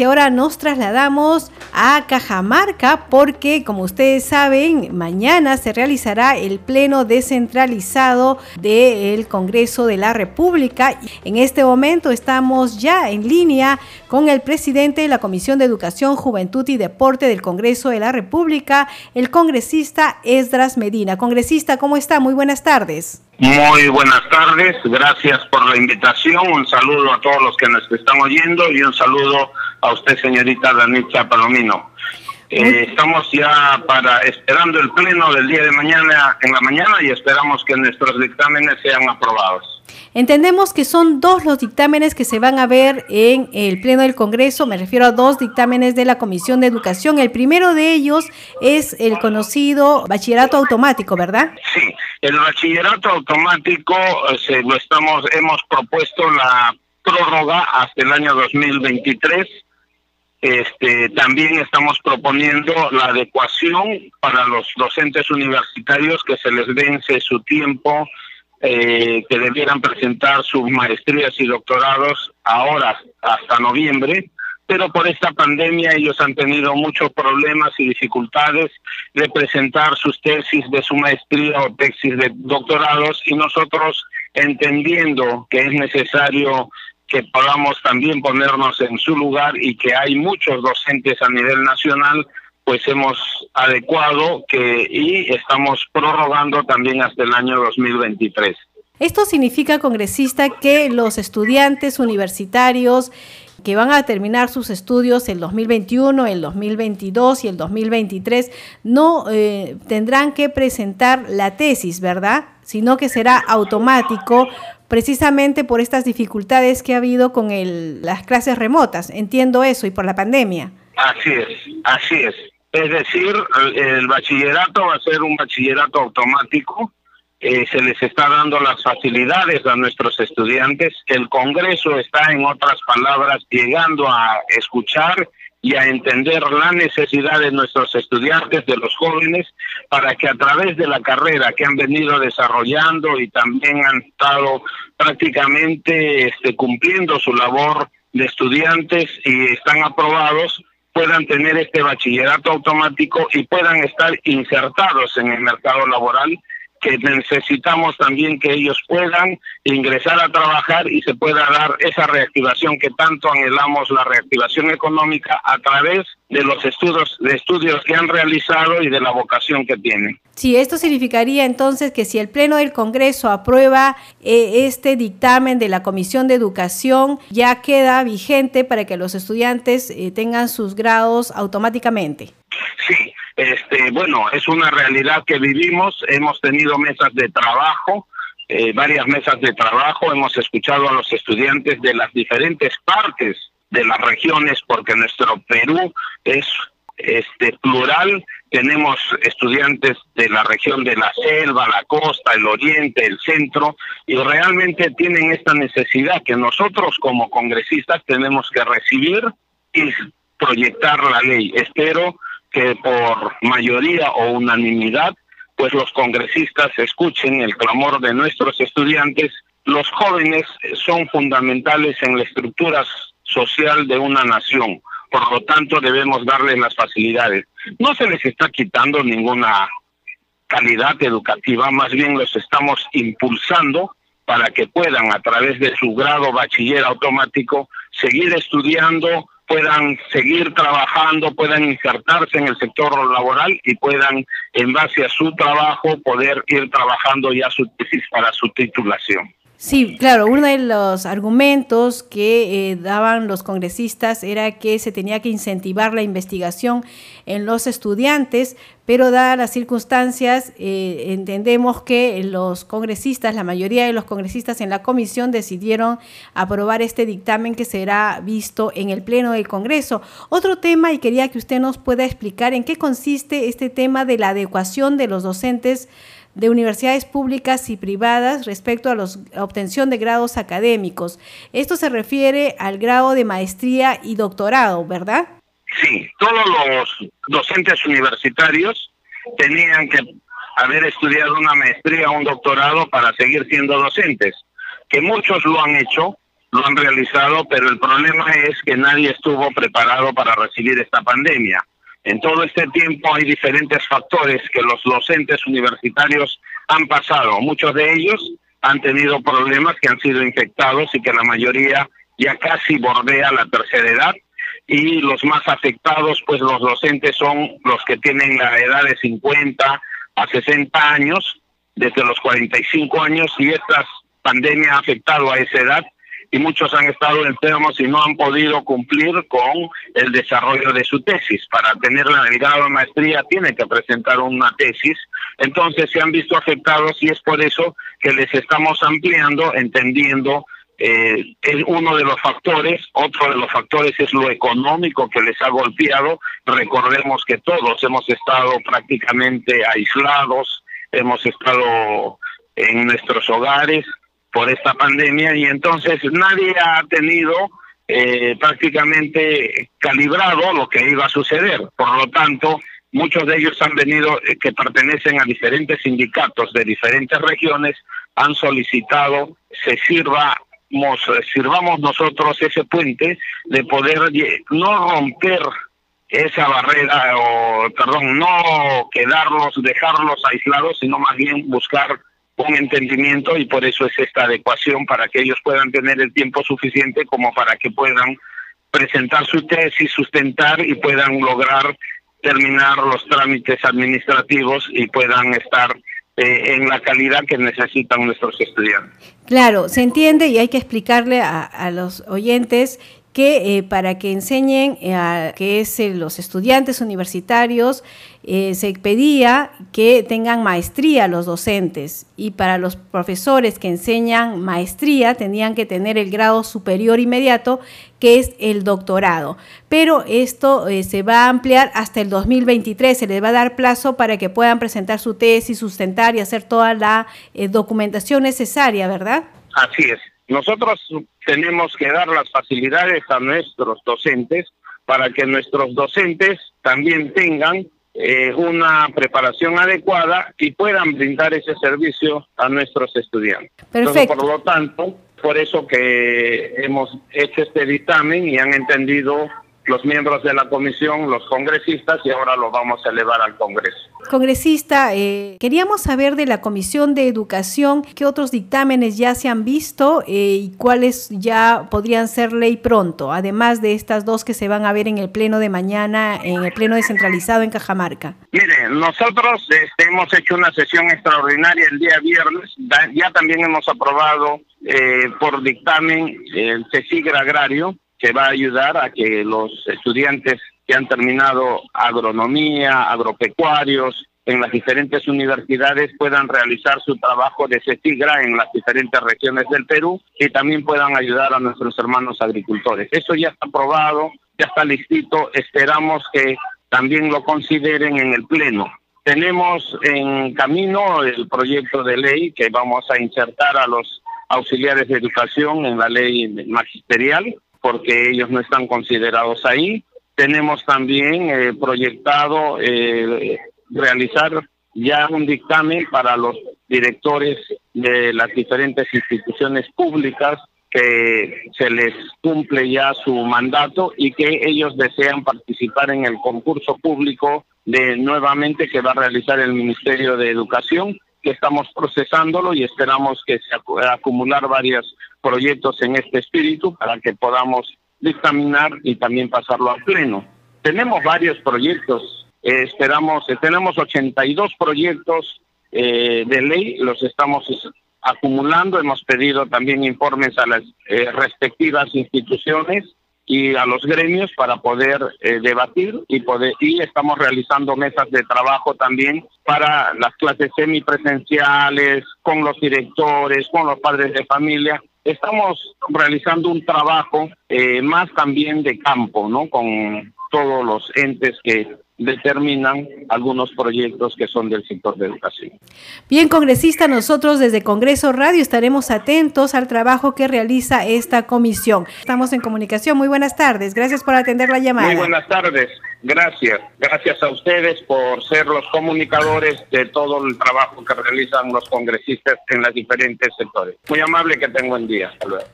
Y ahora nos trasladamos a Cajamarca porque, como ustedes saben, mañana se realizará el pleno descentralizado del Congreso de la República. En este momento estamos ya en línea con el presidente de la Comisión de Educación, Juventud y Deporte del Congreso de la República, el congresista Esdras Medina. Congresista, ¿cómo está? Muy buenas tardes. Muy buenas tardes, gracias por la invitación, un saludo a todos los que nos están oyendo y un saludo a usted, señorita Danitza Palomino. Eh, estamos ya para esperando el pleno del día de mañana en la mañana y esperamos que nuestros dictámenes sean aprobados. Entendemos que son dos los dictámenes que se van a ver en el Pleno del Congreso, me refiero a dos dictámenes de la Comisión de Educación. El primero de ellos es el conocido bachillerato automático, ¿verdad? Sí, el bachillerato automático eh, se lo estamos hemos propuesto la prórroga hasta el año 2023 este, también estamos proponiendo la adecuación para los docentes universitarios que se les vence su tiempo, eh, que debieran presentar sus maestrías y doctorados ahora hasta noviembre, pero por esta pandemia ellos han tenido muchos problemas y dificultades de presentar sus tesis de su maestría o tesis de doctorados y nosotros entendiendo que es necesario que podamos también ponernos en su lugar y que hay muchos docentes a nivel nacional, pues hemos adecuado que y estamos prorrogando también hasta el año 2023. Esto significa, congresista, que los estudiantes universitarios que van a terminar sus estudios el 2021, el 2022 y el 2023 no eh, tendrán que presentar la tesis, ¿verdad? Sino que será automático precisamente por estas dificultades que ha habido con el, las clases remotas. Entiendo eso y por la pandemia. Así es, así es. Es decir, el, bachillerato va a ser un bachillerato automático. Eh, se les está dando las facilidades a nuestros estudiantes. El Congreso está, en otras palabras, llegando a escuchar y a entender la necesidad de nuestros estudiantes, de los jóvenes, para que a través de la carrera que han venido desarrollando y también han estado prácticamente este, cumpliendo su labor de estudiantes y están aprobados, puedan tener este bachillerato automático y puedan estar insertados en el mercado laboral que necesitamos también que ellos puedan ingresar a trabajar y se pueda dar esa reactivación que tanto anhelamos, la reactivación económica a través de los estudios, de estudios que han realizado y de la vocación que tienen. Sí, esto significaría entonces que si el Pleno del Congreso aprueba eh, este dictamen de la Comisión de Educación, ya queda vigente para que los estudiantes eh, tengan sus grados automáticamente. Sí, este, bueno, es una realidad que vivimos, hemos tenido mesas de trabajo, eh, varias mesas de trabajo, hemos escuchado a los estudiantes de las diferentes partes de las regiones, porque nuestro Perú es este plural, tenemos estudiantes de la región de la selva, la costa, el oriente, el centro, y realmente tienen esta necesidad que nosotros como congresistas tenemos que recibir y proyectar la ley. Espero que por mayoría o unanimidad, pues los congresistas escuchen el clamor de nuestros estudiantes. Los jóvenes son fundamentales en la estructura social de una nación, por lo tanto debemos darles las facilidades. No se les está quitando ninguna calidad educativa, más bien los estamos impulsando para que puedan a través de su grado bachiller automático seguir estudiando, puedan seguir trabajando, puedan insertarse en el sector laboral y puedan, en base a su trabajo, poder ir trabajando ya su tesis para su titulación. Sí, claro, uno de los argumentos que eh, daban los congresistas era que se tenía que incentivar la investigación en los estudiantes, pero dadas las circunstancias, eh, entendemos que los congresistas, la mayoría de los congresistas en la comisión decidieron aprobar este dictamen que será visto en el Pleno del Congreso. Otro tema, y quería que usted nos pueda explicar en qué consiste este tema de la adecuación de los docentes de universidades públicas y privadas respecto a la obtención de grados académicos. Esto se refiere al grado de maestría y doctorado, ¿verdad? Sí, todos los docentes universitarios tenían que haber estudiado una maestría o un doctorado para seguir siendo docentes, que muchos lo han hecho, lo han realizado, pero el problema es que nadie estuvo preparado para recibir esta pandemia. En todo este tiempo hay diferentes factores que los docentes universitarios han pasado. Muchos de ellos han tenido problemas que han sido infectados y que la mayoría ya casi bordea la tercera edad. Y los más afectados, pues los docentes son los que tienen la edad de 50 a 60 años, desde los 45 años, y esta pandemia ha afectado a esa edad y muchos han estado enfermos y no han podido cumplir con el desarrollo de su tesis. Para tener la grado de maestría tiene que presentar una tesis, entonces se han visto afectados y es por eso que les estamos ampliando, entendiendo eh, es uno de los factores, otro de los factores es lo económico que les ha golpeado. Recordemos que todos hemos estado prácticamente aislados, hemos estado en nuestros hogares, por esta pandemia y entonces nadie ha tenido eh, prácticamente calibrado lo que iba a suceder. Por lo tanto, muchos de ellos han venido, eh, que pertenecen a diferentes sindicatos de diferentes regiones, han solicitado se sirva eh, sirvamos nosotros ese puente de poder no romper esa barrera o perdón no quedarlos dejarlos aislados sino más bien buscar un entendimiento y por eso es esta adecuación para que ellos puedan tener el tiempo suficiente como para que puedan presentar su tesis, sustentar y puedan lograr terminar los trámites administrativos y puedan estar eh, en la calidad que necesitan nuestros estudiantes. Claro, se entiende y hay que explicarle a, a los oyentes que eh, para que enseñen eh, a que es eh, los estudiantes universitarios se pedía que tengan maestría los docentes y para los profesores que enseñan maestría tenían que tener el grado superior inmediato que es el doctorado. Pero esto se va a ampliar hasta el 2023, se les va a dar plazo para que puedan presentar su tesis, sustentar y hacer toda la documentación necesaria, ¿verdad? Así es. Nosotros tenemos que dar las facilidades a nuestros docentes para que nuestros docentes también tengan eh, una preparación adecuada y puedan brindar ese servicio a nuestros estudiantes. Perfecto. por lo tanto, por eso que hemos hecho este dictamen y han entendido los miembros de la comisión, los congresistas, y ahora lo vamos a elevar al Congreso. Congresista, eh, queríamos saber de la Comisión de Educación qué otros dictámenes ya se han visto eh, y cuáles ya podrían ser ley pronto, además de estas dos que se van a ver en el pleno de mañana, en el pleno descentralizado en Cajamarca. Mire, nosotros este, hemos hecho una sesión extraordinaria el día viernes, ya también hemos aprobado eh, por dictamen el CECIGRA agrario, que va a ayudar a que los estudiantes que han terminado agronomía, agropecuarios, en las diferentes universidades puedan realizar su trabajo de CETIGRA en las diferentes regiones del Perú y también puedan ayudar a nuestros hermanos agricultores. Eso ya está aprobado, ya está listito, esperamos que también lo consideren en el Pleno. Tenemos en camino el proyecto de ley que vamos a insertar a los auxiliares de educación en la ley magisterial porque ellos no están considerados ahí. Tenemos también eh, proyectado eh, realizar ya un dictamen para los directores de las diferentes instituciones públicas que se les cumple ya su mandato y que ellos desean participar en el concurso público de nuevamente que va a realizar el Ministerio de Educación, que estamos procesándolo y esperamos que se acumular varias proyectos en este espíritu para que podamos dictaminar y también pasarlo al pleno. Tenemos varios proyectos, eh, esperamos, eh, tenemos 82 proyectos eh, de ley, los estamos acumulando, hemos pedido también informes a las respectivas instituciones y a los gremios para poder debatir y poder y estamos realizando mesas de trabajo también para las clases semipresenciales con los directores, con los padres de familia estamos realizando un trabajo eh, más también de campo, ¿no? Con todos los entes que determinan algunos proyectos que son del sector de educación. Bien, congresista, nosotros desde Congreso Radio estaremos atentos al trabajo que realiza esta comisión. Estamos en comunicación. Muy buenas tardes. Gracias por atender la llamada. Muy buenas tardes. Gracias. Gracias a ustedes por ser los comunicadores de todo el trabajo que realizan los congresistas en los diferentes sectores. Muy amable que tengo buen día. Hasta luego.